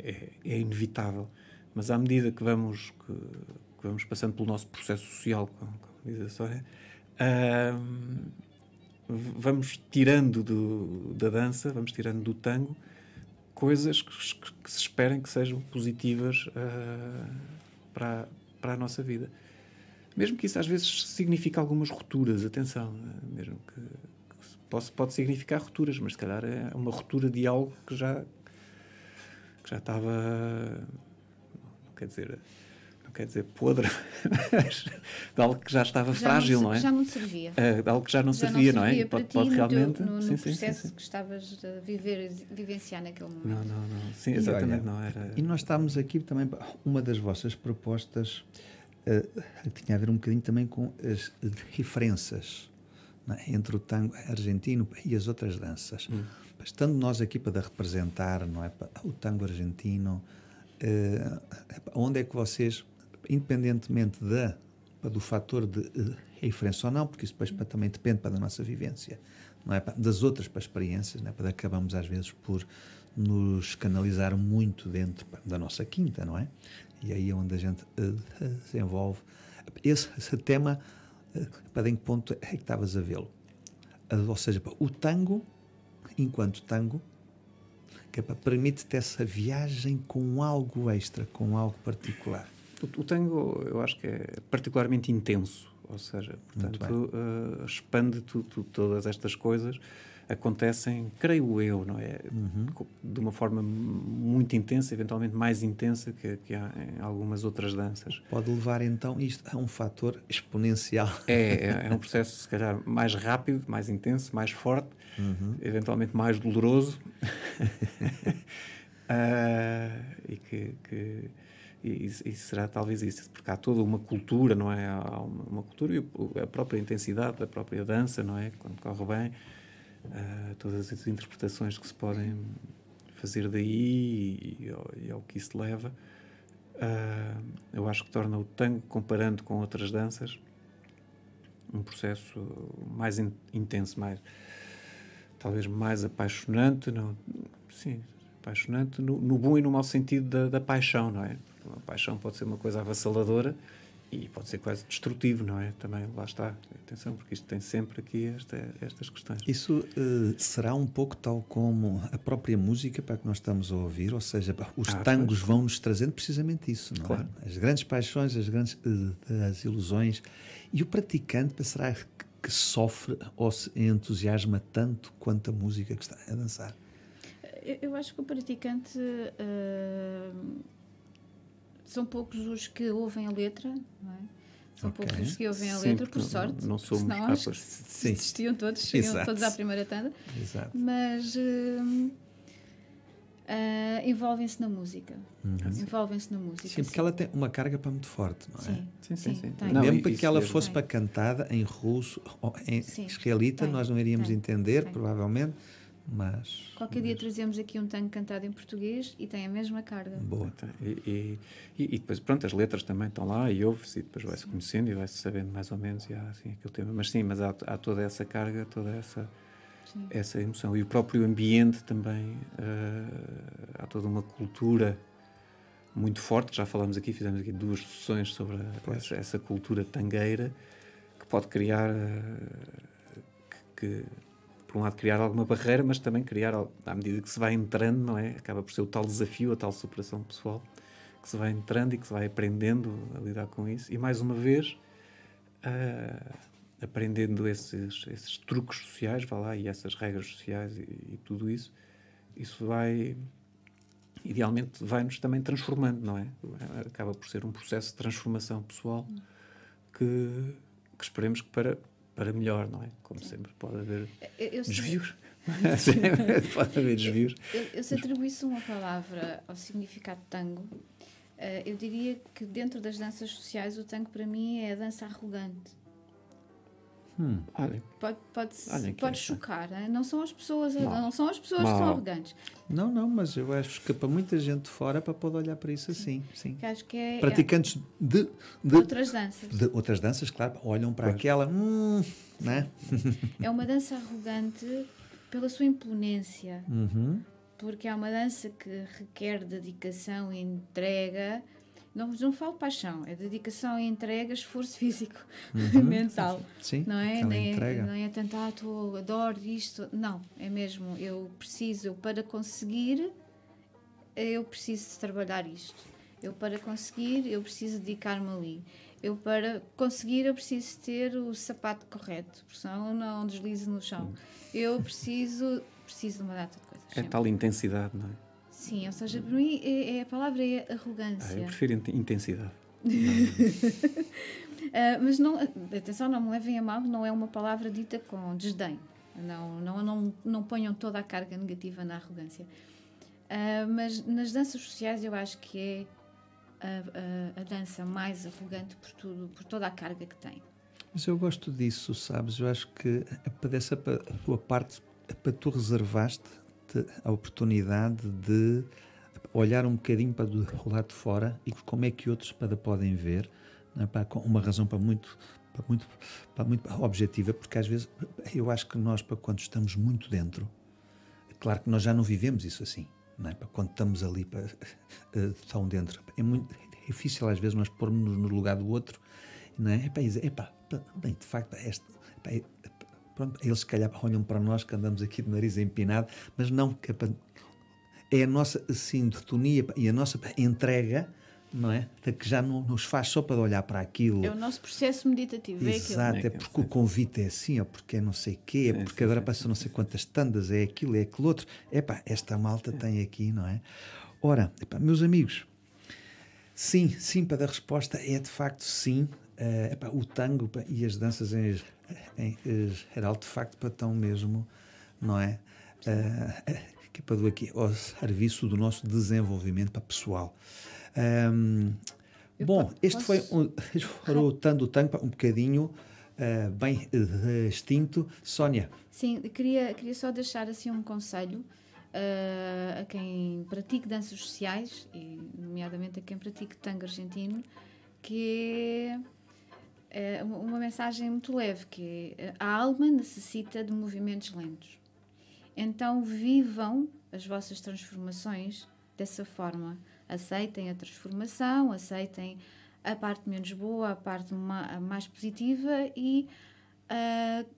é, é, inevitável. Mas à medida que vamos, que, que, vamos passando pelo nosso processo social, como, como diz a Sónia, uh, vamos tirando do, da dança, vamos tirando do tango coisas que, que se esperem que sejam positivas uh, para, para a nossa vida. Mesmo que isso às vezes signifique algumas rupturas, atenção, mesmo que, que pode, pode significar rupturas, mas se calhar é uma ruptura de algo que já, que já estava, não quer dizer, não quer dizer podre, mas de algo que já estava já frágil, não, não, é? Já não servia. É, de algo que já não já servia, não, servia não é? Pode, pode realmente. No, no sim, processo sim, sim, que estavas a viver, vivenciar naquele momento. Não, não, não. Sim, exatamente. E, olha, não era... e nós estamos aqui também, uma das vossas propostas uh, tinha a ver um bocadinho também com as diferenças é? entre o tango argentino e as outras danças. Hum. Estando nós aqui para representar não é, o tango argentino, uh, onde é que vocês, independentemente da, do fator de uh, referência ou não, porque isso depois para, também depende para da nossa vivência, não é, das outras para experiências, não é, para acabamos às vezes por nos canalizar muito dentro da nossa quinta, não é? E aí é onde a gente uh, desenvolve. Esse, esse tema, uh, para em que ponto é que estavas a vê-lo? Ou seja, o tango, enquanto tango, que é, permite-te essa viagem com algo extra, com algo particular. O, o, tango, eu acho que é particularmente intenso, ou seja, portanto, uh, expande tu, tu, todas estas coisas acontecem, creio eu, não é? Uhum. De uma forma muito intensa, eventualmente mais intensa que, que há em algumas outras danças. Pode levar então isto a um fator exponencial. É, é, é um processo, se calhar, mais rápido, mais intenso, mais forte, uhum. eventualmente mais doloroso. uh, e que, que e, e, será talvez isso, porque há toda uma cultura, não é? Há uma, uma cultura e a própria intensidade da própria dança, não é? Quando corre bem, uh, todas as interpretações que se podem fazer daí e, e, e ao que isso leva, uh, eu acho que torna o tango, comparando com outras danças, um processo mais in, intenso, mais talvez mais apaixonante, não? Sim, apaixonante no, no bom e no mau sentido da, da paixão, não é? Uma paixão pode ser uma coisa avassaladora e pode ser quase destrutivo, não é? Também, lá está. Atenção, porque isto tem sempre aqui esta, estas questões. Isso uh, será um pouco tal como a própria música para que nós estamos a ouvir, ou seja, os ah, tangos vão nos trazendo precisamente isso, não é? claro. é? As grandes paixões, as grandes uh, as ilusões. E o praticante será que sofre ou se entusiasma tanto quanto a música que está a dançar? Eu, eu acho que o praticante. Uh são poucos os que ouvem a letra, não é? São okay. poucos os que ouvem a letra, por sorte. Não, não somos senão acho que se desistiam todos, iam todos à primeira tanda. Exato. Mas uh, uh, envolvem-se na música. Uhum. Envolvem-se na música. Sim, porque ela tem uma carga para muito forte, não é? Sim, sim, sim. sim, sim. Não, Mesmo que ela fosse para cantada em russo ou em israelita, nós não iríamos tem, entender, tem. provavelmente mas qualquer mas... dia trazemos aqui um tango cantado em português e tem a mesma carga. Boa e, e, e, depois pronto as letras também estão lá e ouve-se e depois vai-se conhecendo e vai-se sabendo mais ou menos e há assim aquele tema. Mas sim mas há, há toda essa carga toda essa sim. essa emoção. E o próprio ambiente também uh, há toda uma cultura muito forte. Já falamos aqui fizemos aqui duas sessões sobre a, essa, essa, cultura tangueira que pode criar uh, que, que por um lado, criar alguma barreira, mas também criar, à medida que se vai entrando, não é? Acaba por ser o tal desafio, a tal superação pessoal, que se vai entrando e que se vai aprendendo a lidar com isso. E, mais uma vez, uh, aprendendo esses, esses truques sociais, vá lá, e essas regras sociais e, e tudo isso, isso vai, idealmente, vai-nos também transformando, não é? Acaba por ser um processo de transformação pessoal que, que esperemos que para para melhor, não é? Como Sim. sempre, pode haver eu, desvios. pode haver desvios. Eu, eu, se atribuísse uma palavra ao significado de tango, uh, eu diria que dentro das danças sociais o tango para mim é a dança arrogante. Hum. Pode, pode, pode chocar, hein? não são as pessoas, não são as pessoas Mal. que são arrogantes. Não, não, mas eu acho que para muita gente de fora para poder olhar para isso assim, sim. Que acho que é, Praticantes é, de, de, outras danças. De outras danças, claro, olham para pois. aquela, hum, né? É uma dança arrogante pela sua imponência. Uhum. Porque é uma dança que requer dedicação e entrega não, não falo paixão, é dedicação e entrega, esforço físico, uhum. mental. Sim, não é? Nem é, não é tentar, ah, tu adoro isto. Não, é mesmo, eu preciso, eu para conseguir, eu preciso trabalhar isto. Eu para conseguir, eu preciso dedicar-me ali. Eu para conseguir, eu preciso ter o sapato correto, porque senão não deslize no chão. Eu preciso, preciso de uma data de coisas. É sempre. tal intensidade, não é? Sim, ou seja, para mim é, é a palavra é arrogância. Ah, eu prefiro intensidade. uh, mas não, atenção, não me levem a mal, não é uma palavra dita com desdém. Não, não, não, não ponham toda a carga negativa na arrogância. Uh, mas nas danças sociais eu acho que é a, a, a, dança mais arrogante por tudo, por toda a carga que tem. Mas eu gosto disso, sabes? Eu acho que dessa a tua parte, para tu reservaste a oportunidade de olhar um bocadinho para o lado de fora e como é que outros para podem ver, é? para, uma razão para muito, para muito, para muito objetiva, porque às vezes eu acho que nós, para quando estamos muito dentro, é claro que nós já não vivemos isso assim, não é? para quando estamos ali para, uh, tão dentro, é muito é difícil às vezes nós pormos no lugar do outro, não é? É dizer, epá, bem, de facto, esta, epá, Pronto, eles se calhar olham para nós que andamos aqui de nariz empinado, mas não é a nossa sintonia e a nossa entrega não é? Que já não nos faz só para olhar para aquilo. É o nosso processo meditativo, Exato, é é, porque o convite é assim, ou porque é não sei o quê, é porque agora passa não sei quantas tandas, é aquilo, é aquilo outro. Epá, esta malta tem aqui, não é? Ora, epá, meus amigos, sim, sim, para a resposta é de facto sim. Uh, epá, o tango e as danças em, em geral, de facto, para tão mesmo, não é? Uh, que é para aqui ao serviço do nosso desenvolvimento para pessoal. Um, bom, este foi um, o Tango Tango, um bocadinho uh, bem extinto. Sónia. Sim, queria, queria só deixar assim um conselho uh, a quem pratique danças sociais, e nomeadamente a quem pratique tango argentino, que é, é uma mensagem muito leve, que é, a alma necessita de movimentos lentos. Então vivam as vossas transformações dessa forma aceitem a transformação, aceitem a parte menos boa, a parte ma mais positiva e uh,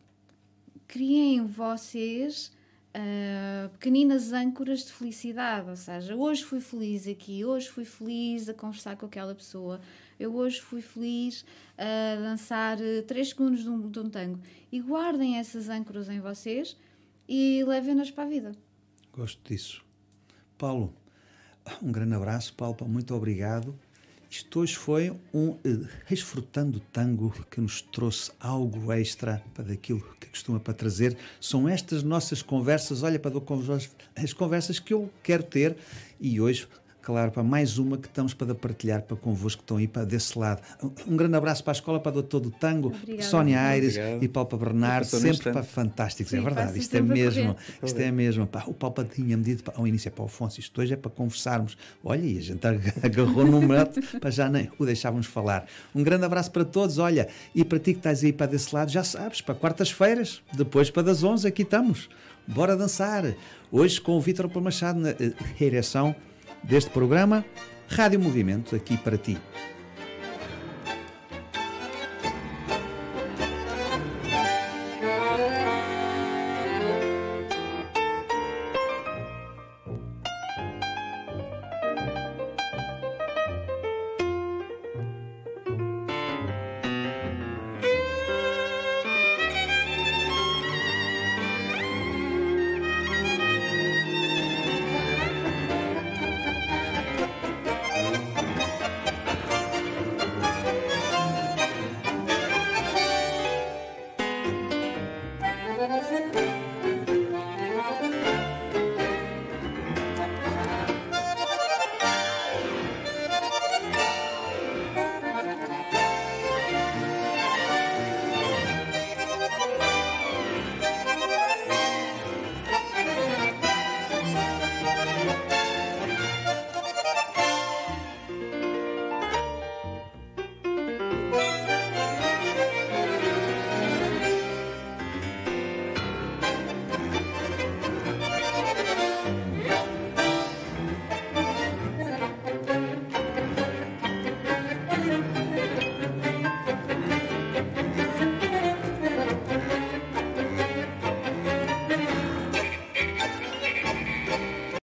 criem vocês uh, pequeninas âncoras de felicidade. Ou seja, hoje fui feliz aqui, hoje fui feliz a conversar com aquela pessoa, eu hoje fui feliz a dançar 3 segundos de um, de um tango. E guardem essas âncoras em vocês e levem-nas para a vida. Gosto disso. Paulo, um grande abraço, Paulo, muito obrigado. Isto hoje foi um Resfrutando Tango que nos trouxe algo extra para daquilo que costuma para trazer. São estas nossas conversas, olha, para as conversas que eu quero ter e hoje claro, para mais uma que estamos para partilhar para convosco que estão aí para desse lado. Um grande abraço para a escola, para o doutor do tango, Obrigada, Sónia Aires e Paulo para Bernardo, sempre para fantásticos, é Sim, é verdade, isto é mesmo, isto é mesmo, pá, o Paulo tinha medido para, ao início é para o Afonso, isto hoje é para conversarmos, olha, e a gente agarrou no mato para já nem o deixávamos falar. Um grande abraço para todos, olha, e para ti que estás aí para desse lado, já sabes, para quartas-feiras, depois para das 11 aqui estamos, bora dançar, hoje com o Vítor Machado na direção deste programa, Rádio Movimento, aqui para ti.